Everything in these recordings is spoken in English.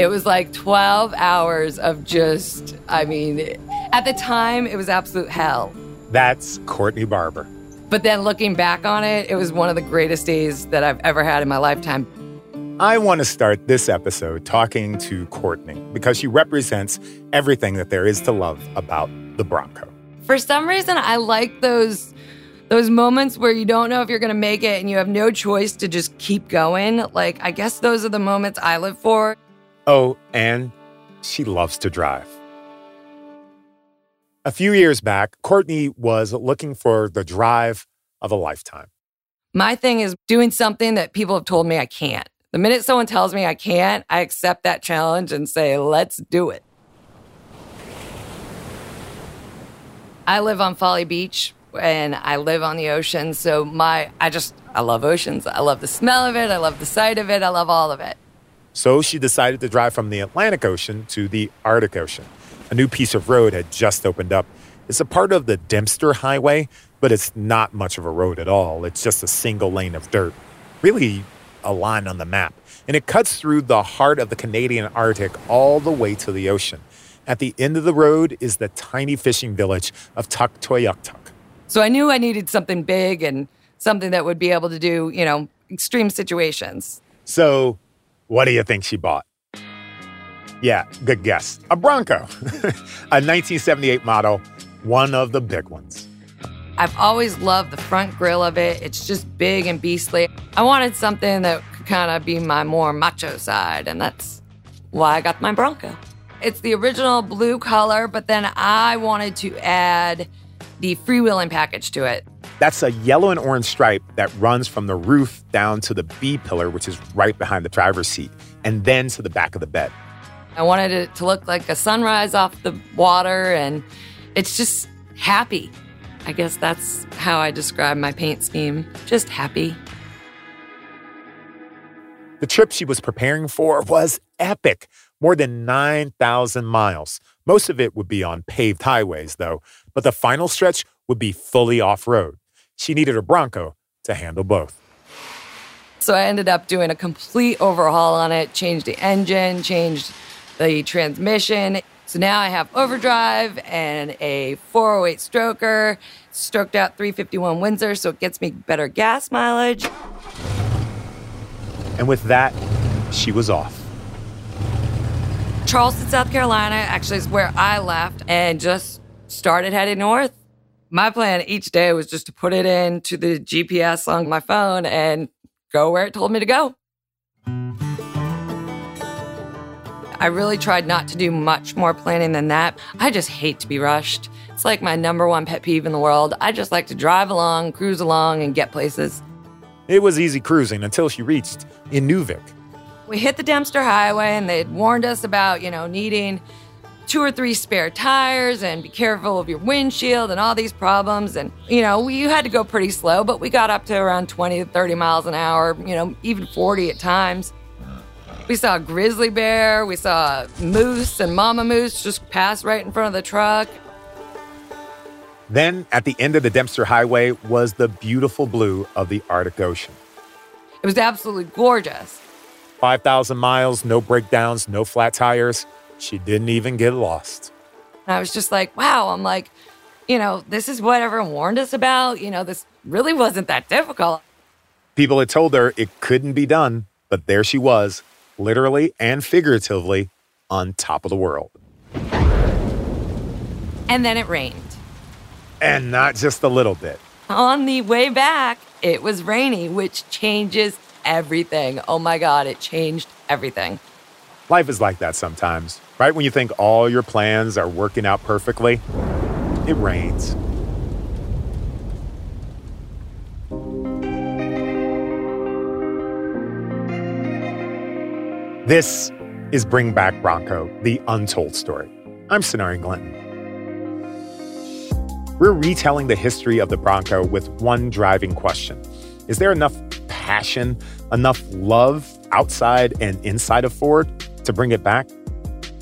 It was like 12 hours of just, I mean, at the time, it was absolute hell. That's Courtney Barber. But then looking back on it, it was one of the greatest days that I've ever had in my lifetime. I want to start this episode talking to Courtney because she represents everything that there is to love about the Bronco. For some reason, I like those those moments where you don't know if you're going to make it and you have no choice to just keep going. Like I guess those are the moments I live for. Oh, and she loves to drive. A few years back, Courtney was looking for the drive of a lifetime. My thing is doing something that people have told me I can't. The minute someone tells me I can't, I accept that challenge and say, let's do it. I live on Folly Beach and I live on the ocean. So my I just I love oceans. I love the smell of it. I love the sight of it. I love all of it. So she decided to drive from the Atlantic Ocean to the Arctic Ocean. A new piece of road had just opened up. It's a part of the Dempster Highway, but it's not much of a road at all. It's just a single lane of dirt, really a line on the map. And it cuts through the heart of the Canadian Arctic all the way to the ocean. At the end of the road is the tiny fishing village of Tuktoyaktuk. So I knew I needed something big and something that would be able to do, you know, extreme situations. So, what do you think she bought? Yeah, good guess. A Bronco, a 1978 model, one of the big ones. I've always loved the front grill of it. It's just big and beastly. I wanted something that could kind of be my more macho side, and that's why I got my Bronco. It's the original blue color, but then I wanted to add the freewheeling package to it. That's a yellow and orange stripe that runs from the roof down to the B pillar, which is right behind the driver's seat, and then to the back of the bed. I wanted it to look like a sunrise off the water, and it's just happy. I guess that's how I describe my paint scheme. Just happy. The trip she was preparing for was epic more than 9,000 miles. Most of it would be on paved highways, though, but the final stretch would be fully off road. She needed a Bronco to handle both. So I ended up doing a complete overhaul on it, changed the engine, changed the transmission. So now I have overdrive and a 408 stroker, stroked out 351 Windsor, so it gets me better gas mileage. And with that, she was off. Charleston, South Carolina actually is where I left and just started heading north. My plan each day was just to put it into the GPS on my phone and go where it told me to go. I really tried not to do much more planning than that. I just hate to be rushed. It's like my number one pet peeve in the world. I just like to drive along, cruise along, and get places. It was easy cruising until she reached Inuvik. We hit the Dempster Highway, and they'd warned us about, you know, needing two or three spare tires and be careful of your windshield and all these problems. And, you know, we had to go pretty slow, but we got up to around 20 to 30 miles an hour, you know, even 40 at times. We saw a grizzly bear, we saw moose and mama moose just pass right in front of the truck. Then, at the end of the Dempster Highway, was the beautiful blue of the Arctic Ocean. It was absolutely gorgeous. 5,000 miles, no breakdowns, no flat tires. She didn't even get lost. And I was just like, wow, I'm like, you know, this is what everyone warned us about. You know, this really wasn't that difficult. People had told her it couldn't be done, but there she was, literally and figuratively, on top of the world. And then it rained. And not just a little bit. On the way back, it was rainy, which changes everything. Oh my God, it changed everything. Life is like that sometimes. Right when you think all your plans are working out perfectly, it rains. This is Bring Back Bronco, the untold story. I'm Sonari Glinton. We're retelling the history of the Bronco with one driving question Is there enough passion, enough love outside and inside of Ford to bring it back?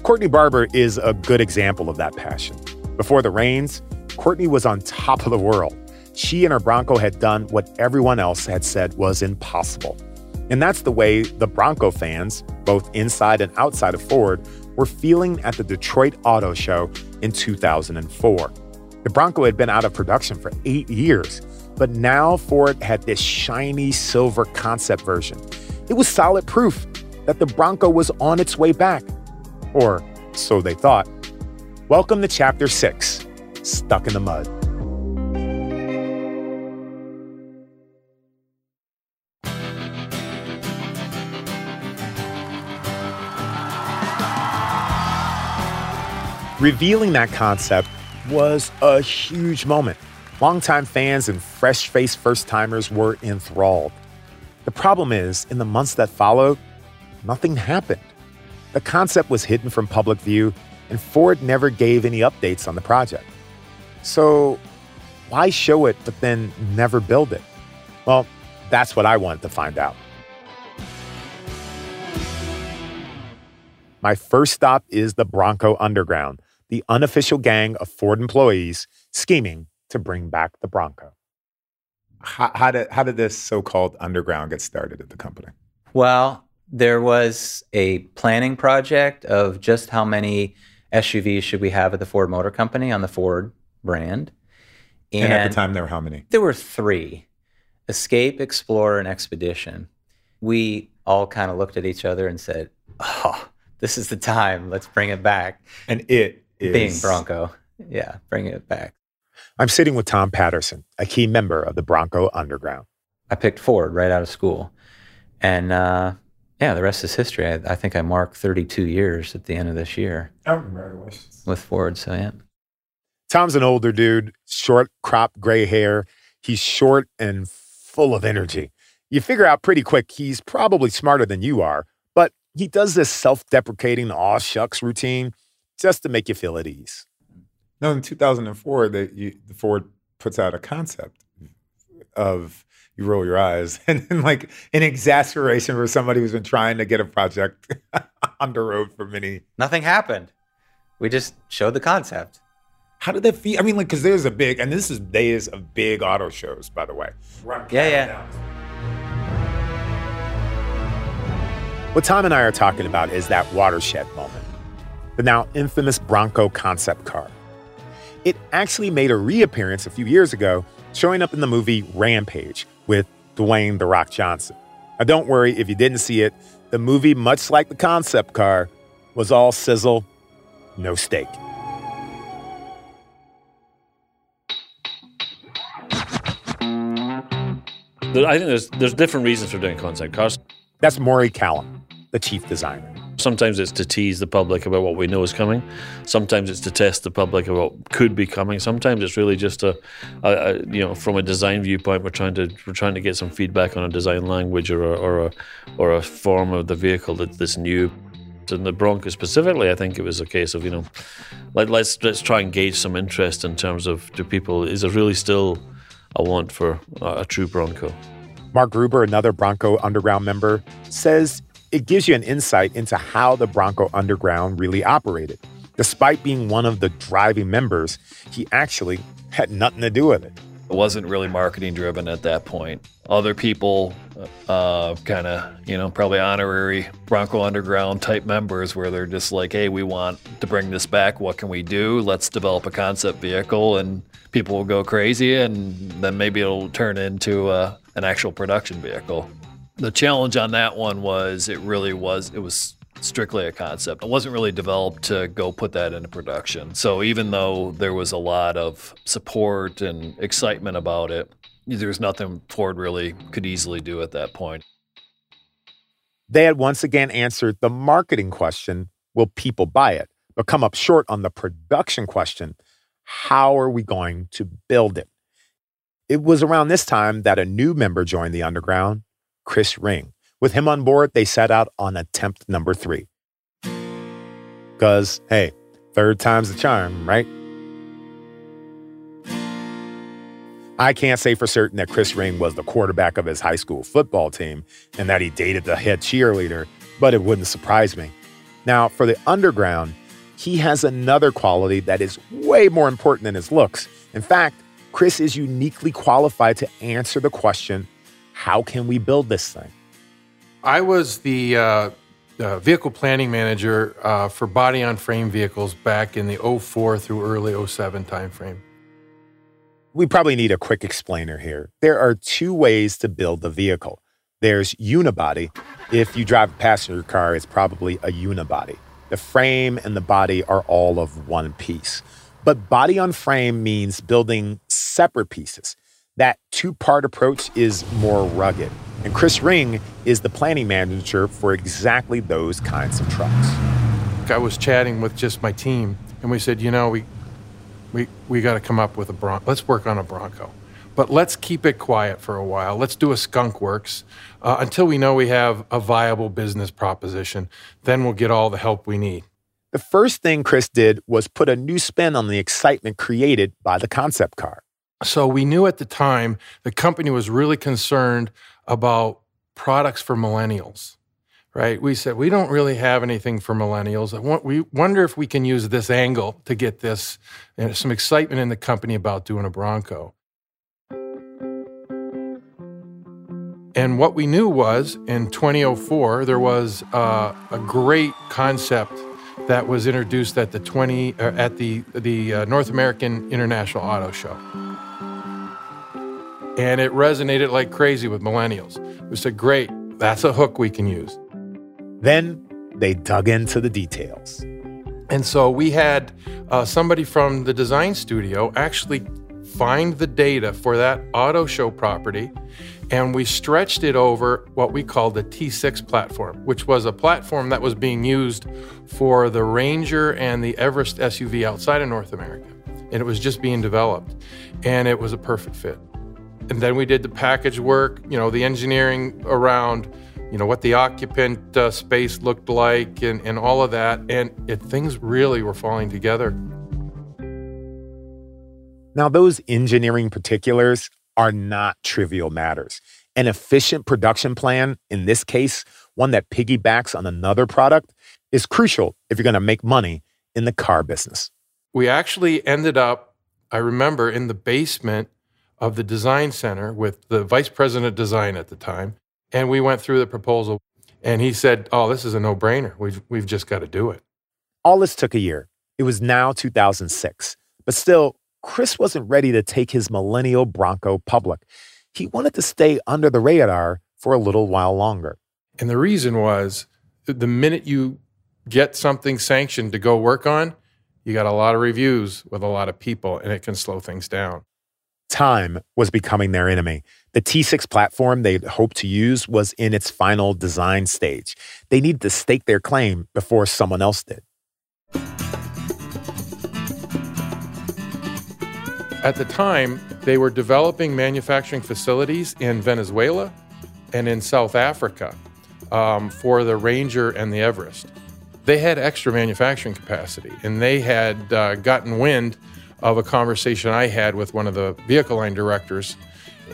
Courtney Barber is a good example of that passion. Before the rains, Courtney was on top of the world. She and her Bronco had done what everyone else had said was impossible. And that's the way the Bronco fans, both inside and outside of Ford, were feeling at the Detroit Auto Show in 2004. The Bronco had been out of production for eight years, but now Ford had this shiny silver concept version. It was solid proof that the Bronco was on its way back. Or so they thought. Welcome to Chapter 6 Stuck in the Mud. Revealing that concept was a huge moment. Longtime fans and fresh faced first timers were enthralled. The problem is, in the months that followed, nothing happened. The concept was hidden from public view, and Ford never gave any updates on the project. So, why show it but then never build it? Well, that's what I wanted to find out. My first stop is the Bronco Underground the unofficial gang of Ford employees scheming to bring back the Bronco. How, how, did, how did this so called underground get started at the company? Well, there was a planning project of just how many SUVs should we have at the Ford Motor Company on the Ford brand. And, and at the time, there were how many? There were three Escape, Explorer, and Expedition. We all kind of looked at each other and said, Oh, this is the time. Let's bring it back. And it is being Bronco. Yeah, bringing it back. I'm sitting with Tom Patterson, a key member of the Bronco Underground. I picked Ford right out of school. And uh, yeah, the rest is history. I, I, think I mark 32 years at the end of this year. Oh, congratulations. With Ford, so yeah. Tom's an older dude, short crop gray hair. He's short and full of energy. You figure out pretty quick he's probably smarter than you are, but he does this self deprecating aw shucks routine just to make you feel at ease. No, in 2004, the, you, the Ford puts out a concept of you roll your eyes and, and like an exasperation for somebody who's been trying to get a project on the road for many. Nothing happened. We just showed the concept. How did that feel? I mean, like, because there's a big, and this is days of big auto shows, by the way. Yeah, yeah. What Tom and I are talking about is that watershed moment the now infamous Bronco concept car. It actually made a reappearance a few years ago, showing up in the movie Rampage with Dwayne The Rock Johnson. Now, don't worry if you didn't see it, the movie, much like the concept car, was all sizzle, no steak. I think there's there's different reasons for doing concept cars. That's Moray Callum, the chief designer. Sometimes it's to tease the public about what we know is coming. Sometimes it's to test the public about what could be coming. Sometimes it's really just a, a, a, you know, from a design viewpoint, we're trying to we're trying to get some feedback on a design language or a, or a or a form of the vehicle that, that's new. In the Bronco specifically, I think it was a case of you know, let, let's let's try and gauge some interest in terms of do people is there really still a want for a, a true Bronco. Mark Grueber, another Bronco Underground member, says it gives you an insight into how the Bronco Underground really operated. Despite being one of the driving members, he actually had nothing to do with it. It wasn't really marketing driven at that point. Other people, uh, kind of, you know, probably honorary Bronco Underground type members where they're just like, hey, we want to bring this back. What can we do? Let's develop a concept vehicle and people will go crazy and then maybe it'll turn into uh, an actual production vehicle the challenge on that one was it really was it was strictly a concept. It wasn't really developed to go put that into production. So even though there was a lot of support and excitement about it, there's nothing Ford really could easily do at that point. They had once again answered the marketing question, will people buy it? But come up short on the production question, how are we going to build it? It was around this time that a new member joined the underground, Chris Ring. With him on board, they set out on attempt number three. Because, hey, third time's the charm, right? I can't say for certain that Chris Ring was the quarterback of his high school football team and that he dated the head cheerleader, but it wouldn't surprise me. Now, for the underground, he has another quality that is way more important than his looks. In fact, Chris is uniquely qualified to answer the question how can we build this thing? I was the uh, uh, vehicle planning manager uh, for body on frame vehicles back in the 04 through early 07 timeframe. We probably need a quick explainer here. There are two ways to build the vehicle. There's unibody. If you drive a passenger car, it's probably a unibody. The frame and the body are all of one piece. But body on frame means building separate pieces. That two part approach is more rugged. And Chris Ring is the planning manager for exactly those kinds of trucks. I was chatting with just my team, and we said, you know, we, we, we got to come up with a Bronco. Let's work on a Bronco. But let's keep it quiet for a while. Let's do a skunk works uh, until we know we have a viable business proposition. Then we'll get all the help we need. The first thing Chris did was put a new spin on the excitement created by the concept car. So we knew at the time the company was really concerned about products for millennials, right? We said, we don't really have anything for millennials. we wonder if we can use this angle to get this, know, some excitement in the company about doing a Bronco. And what we knew was in 2004, there was uh, a great concept that was introduced at the 20 uh, at the the uh, North American International Auto Show and it resonated like crazy with millennials. We said, great, that's a hook we can use. Then they dug into the details. And so we had uh, somebody from the design studio actually find the data for that auto show property, and we stretched it over what we called the T6 platform, which was a platform that was being used for the Ranger and the Everest SUV outside of North America. And it was just being developed, and it was a perfect fit. And then we did the package work, you know, the engineering around, you know, what the occupant uh, space looked like and, and all of that. And it, things really were falling together. Now, those engineering particulars are not trivial matters. An efficient production plan, in this case, one that piggybacks on another product, is crucial if you're going to make money in the car business. We actually ended up, I remember, in the basement of the design center with the vice president of design at the time. And we went through the proposal and he said, Oh, this is a no brainer. We've, we've just got to do it. All this took a year. It was now 2006. But still, Chris wasn't ready to take his millennial Bronco public. He wanted to stay under the radar for a little while longer. And the reason was the minute you get something sanctioned to go work on, you got a lot of reviews with a lot of people and it can slow things down. Time was becoming their enemy. The T6 platform they'd hoped to use was in its final design stage. They needed to stake their claim before someone else did. At the time, they were developing manufacturing facilities in Venezuela and in South Africa um, for the Ranger and the Everest. They had extra manufacturing capacity, and they had uh, gotten wind of a conversation I had with one of the vehicle line directors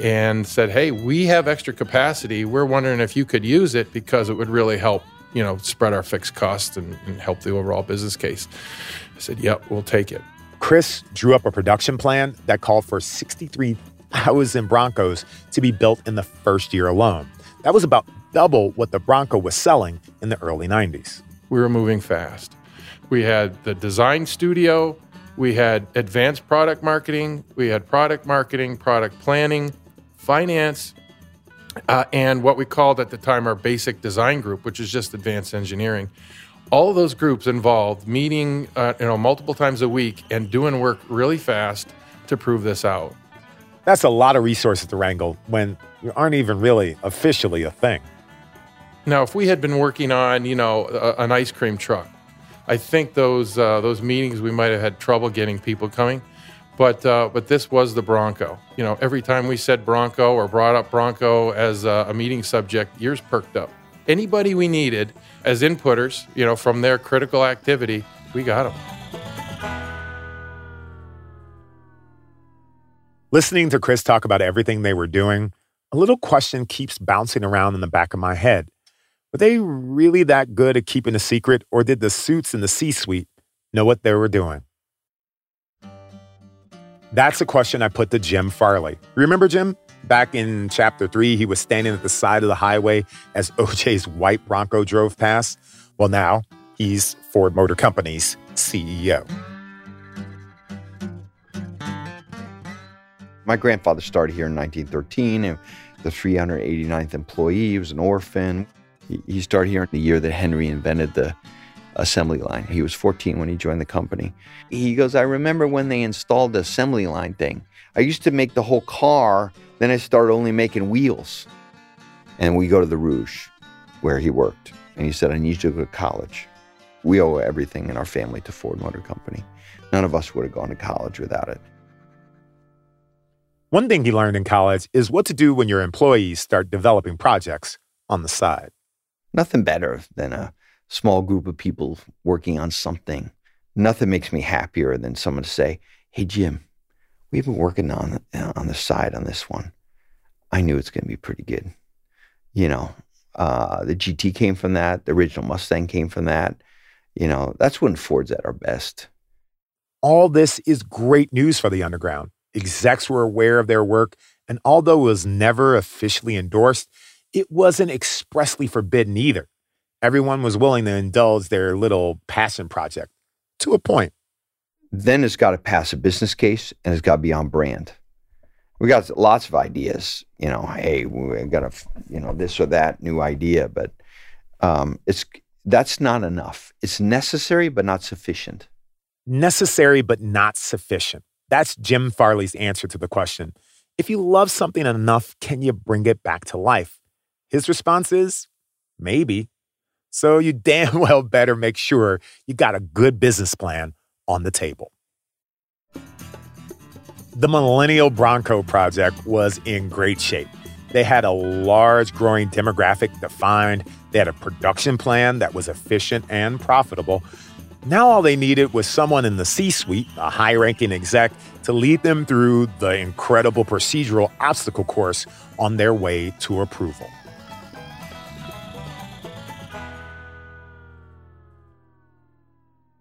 and said, Hey, we have extra capacity. We're wondering if you could use it because it would really help, you know, spread our fixed costs and, and help the overall business case. I said, Yep, we'll take it. Chris drew up a production plan that called for 63,000 Broncos to be built in the first year alone. That was about double what the Bronco was selling in the early 90s. We were moving fast. We had the design studio, we had advanced product marketing, we had product marketing, product planning, finance, uh, and what we called at the time our basic design group, which is just advanced engineering. All of those groups involved meeting, uh, you know, multiple times a week and doing work really fast to prove this out. That's a lot of resources to wrangle when you aren't even really officially a thing. Now, if we had been working on, you know, a, an ice cream truck, I think those uh, those meetings we might have had trouble getting people coming, but uh, but this was the Bronco. You know, every time we said Bronco or brought up Bronco as a, a meeting subject, ears perked up. Anybody we needed as inputters, you know, from their critical activity, we got them. Listening to Chris talk about everything they were doing, a little question keeps bouncing around in the back of my head. Were they really that good at keeping a secret, or did the suits in the C suite know what they were doing? That's a question I put to Jim Farley. Remember Jim? Back in chapter three, he was standing at the side of the highway as OJ's white Bronco drove past. Well, now he's Ford Motor Company's CEO. My grandfather started here in 1913, and the 389th employee. Was an orphan. He, started here in the year that Henry invented the assembly line. He was 14 when he joined the company. He goes, I remember when they installed the assembly line thing. I used to make the whole car, then I started only making wheels. And we go to the Rouge, where he worked. And he said, I need you to go to college. We owe everything in our family to Ford Motor Company. None of us would have gone to college without it. One thing he learned in college is what to do when your employees start developing projects on the side. Nothing better than a small group of people working on something. Nothing makes me happier than someone to say, "Hey Jim, we've been working on on the side on this one. I knew it's going to be pretty good." You know, uh, the GT came from that. The original Mustang came from that. You know, that's when Ford's at our best. All this is great news for the underground. Execs were aware of their work, and although it was never officially endorsed, it wasn't expressly forbidden either. Everyone was willing to indulge their little passion project to a point. Then it's got to pass a business case and it's got to be on brand. We got lots of ideas, you know, hey, we got a, you know, this or that new idea, but um, it's that's not enough. It's necessary but not sufficient. Necessary but not sufficient. That's Jim Farley's answer to the question if you love something enough, can you bring it back to life? His response is maybe. So you damn well better make sure you got a good business plan on the table. The Millennial Bronco Project was in great shape. They had a large growing demographic defined, they had a production plan that was efficient and profitable. Now, all they needed was someone in the C suite, a high ranking exec, to lead them through the incredible procedural obstacle course on their way to approval.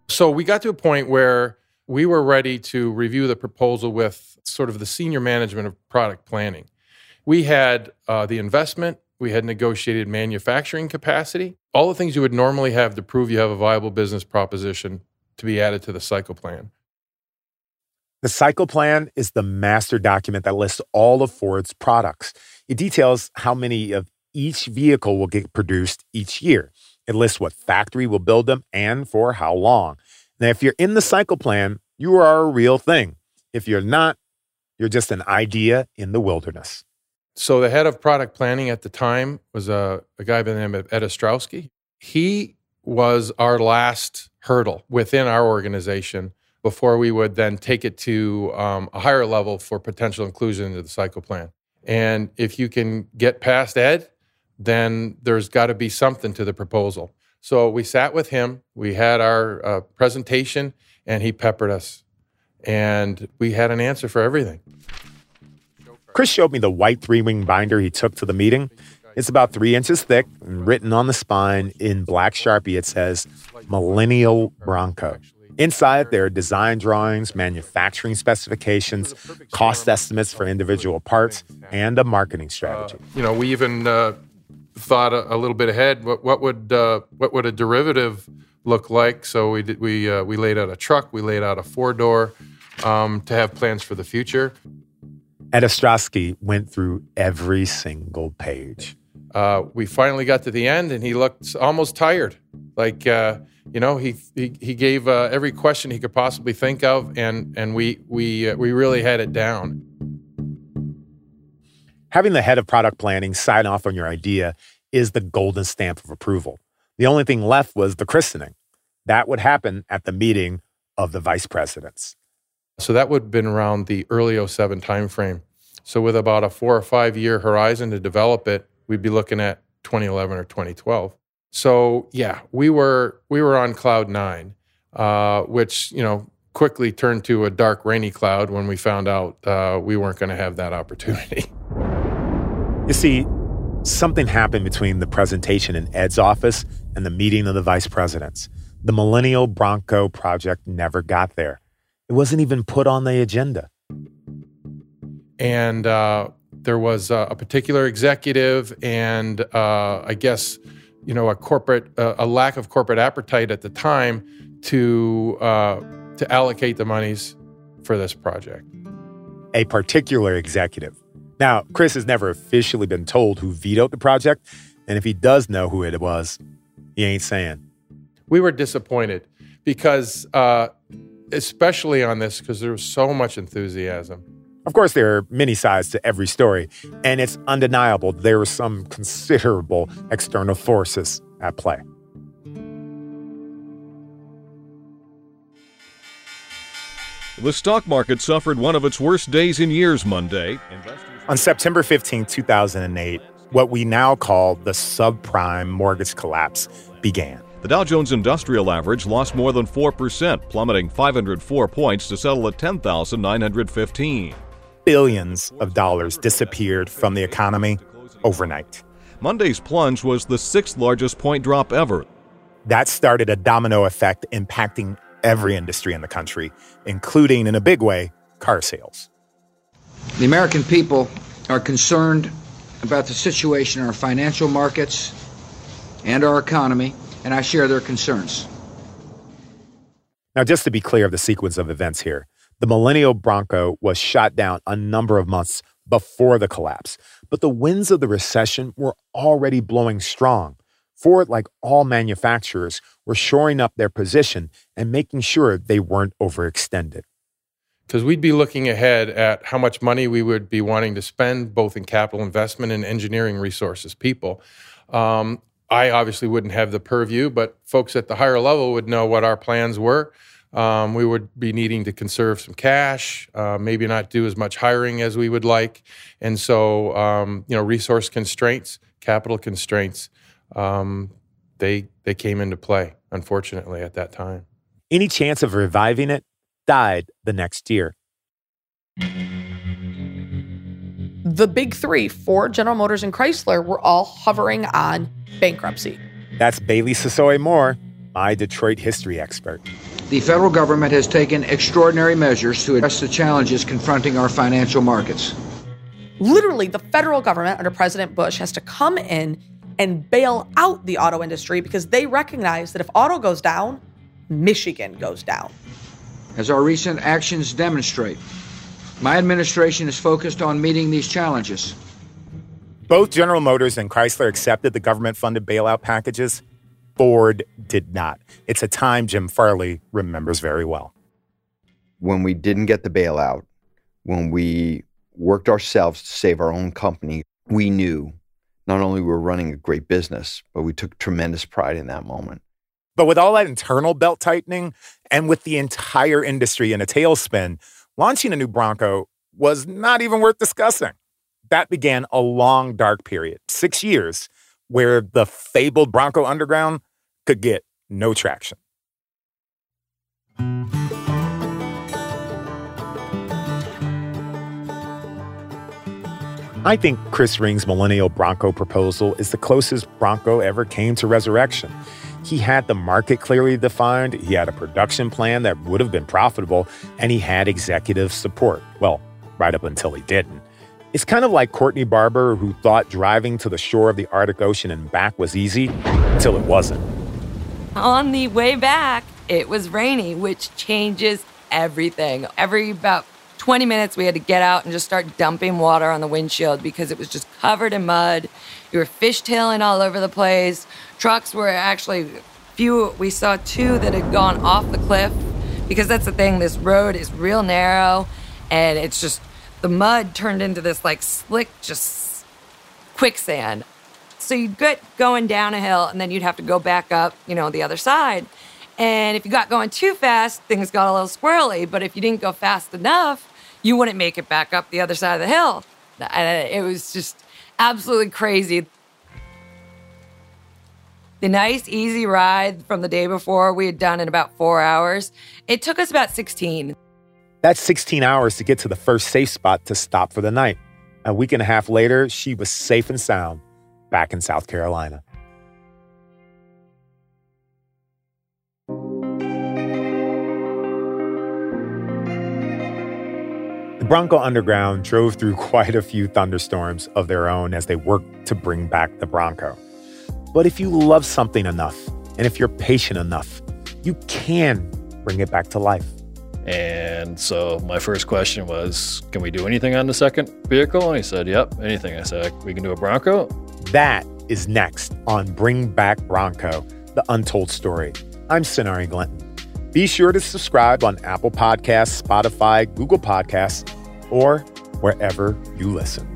So we got to a point where we were ready to review the proposal with sort of the senior management of product planning. We had uh, the investment, we had negotiated manufacturing capacity, all the things you would normally have to prove you have a viable business proposition to be added to the cycle plan. The cycle plan is the master document that lists all of Ford's products. It details how many of each vehicle will get produced each year. It lists what factory will build them and for how long. Now, if you're in the cycle plan, you are a real thing. If you're not, you're just an idea in the wilderness. So the head of product planning at the time was a, a guy by the name of Ed Ostrowski. He was our last hurdle within our organization before we would then take it to um, a higher level for potential inclusion into the cycle plan. And if you can get past Ed, then there's got to be something to the proposal. So we sat with him, we had our uh, presentation, and he peppered us. And we had an answer for everything. Chris showed me the white three wing binder he took to the meeting. It's about three inches thick and written on the spine in black Sharpie. It says Millennial Bronco. Inside, there are design drawings, manufacturing specifications, cost estimates for individual parts, and a marketing strategy. Uh, you know, we even uh, thought a, a, little bit ahead. What, what would uh, what would a derivative look like? So we did, we uh, we laid out a truck, we laid out a four door um, to have plans for the future. Ed Ostrowski went through every single page. Uh, we finally got to the end, and he looked almost tired. Like uh, you know, he he, he gave uh, every question he could possibly think of, and and we we uh, we really had it down. Having the head of product planning sign off on your idea is the golden stamp of approval. The only thing left was the christening. That would happen at the meeting of the vice presidents. So that would have been around the early 07 timeframe. So with about a four or five year horizon to develop it, we'd be looking at 2011 or 2012. So yeah, we were we were on cloud nine, uh, which you know quickly turned to a dark, rainy cloud when we found out uh, we weren't going to have that opportunity. You see, something happened between the presentation in Ed's office and the meeting of the vice presidents. The Millennial Bronco project never got there. It wasn't even put on the agenda. And uh, there was uh, a particular executive and uh, I guess you know a corporate uh, a lack of corporate appetite at the time to uh, to allocate the monies for this project. A particular executive. Now, Chris has never officially been told who vetoed the project, and if he does know who it was, he ain't saying. We were disappointed because, uh, especially on this, because there was so much enthusiasm. Of course, there are many sides to every story, and it's undeniable there were some considerable external forces at play. The stock market suffered one of its worst days in years Monday. On September 15, 2008, what we now call the subprime mortgage collapse began. The Dow Jones Industrial Average lost more than 4%, plummeting 504 points to settle at 10,915. Billions of dollars disappeared from the economy overnight. Monday's plunge was the sixth largest point drop ever. That started a domino effect impacting every industry in the country, including, in a big way, car sales. The American people are concerned about the situation in our financial markets and our economy, and I share their concerns. Now, just to be clear of the sequence of events here, the Millennial Bronco was shot down a number of months before the collapse, but the winds of the recession were already blowing strong. Ford, like all manufacturers, were shoring up their position and making sure they weren't overextended. Because we'd be looking ahead at how much money we would be wanting to spend, both in capital investment and engineering resources, people. Um, I obviously wouldn't have the purview, but folks at the higher level would know what our plans were. Um, we would be needing to conserve some cash, uh, maybe not do as much hiring as we would like, and so um, you know, resource constraints, capital constraints, um, they they came into play. Unfortunately, at that time, any chance of reviving it died the next year. The big three, Ford, General Motors, and Chrysler, were all hovering on bankruptcy. That's Bailey Sassoy Moore, my Detroit history expert. The federal government has taken extraordinary measures to address the challenges confronting our financial markets. Literally, the federal government under President Bush has to come in and bail out the auto industry because they recognize that if auto goes down, Michigan goes down. As our recent actions demonstrate, my administration is focused on meeting these challenges. Both General Motors and Chrysler accepted the government funded bailout packages. Ford did not. It's a time Jim Farley remembers very well. When we didn't get the bailout, when we worked ourselves to save our own company, we knew not only we were running a great business, but we took tremendous pride in that moment. But with all that internal belt tightening and with the entire industry in a tailspin, launching a new Bronco was not even worth discussing. That began a long, dark period, six years, where the fabled Bronco Underground could get no traction. I think Chris Ring's Millennial Bronco proposal is the closest Bronco ever came to resurrection. He had the market clearly defined, he had a production plan that would have been profitable, and he had executive support. Well, right up until he didn't. It's kind of like Courtney Barber, who thought driving to the shore of the Arctic Ocean and back was easy until it wasn't. On the way back, it was rainy, which changes everything. Every about 20 minutes, we had to get out and just start dumping water on the windshield because it was just covered in mud. You were fishtailing all over the place. Trucks were actually few. We saw two that had gone off the cliff because that's the thing. This road is real narrow, and it's just the mud turned into this like slick, just quicksand. So you'd get going down a hill, and then you'd have to go back up, you know, the other side. And if you got going too fast, things got a little squirrely. But if you didn't go fast enough, you wouldn't make it back up the other side of the hill. And it was just absolutely crazy. The nice, easy ride from the day before we had done in about four hours. It took us about 16. That's 16 hours to get to the first safe spot to stop for the night. A week and a half later, she was safe and sound back in South Carolina. The Bronco Underground drove through quite a few thunderstorms of their own as they worked to bring back the Bronco. But if you love something enough, and if you're patient enough, you can bring it back to life. And so my first question was, can we do anything on the second vehicle? And he said, yep, anything. I said, we can do a Bronco. That is next on Bring Back Bronco, the untold story. I'm Sonari Glinton. Be sure to subscribe on Apple Podcasts, Spotify, Google Podcasts, or wherever you listen.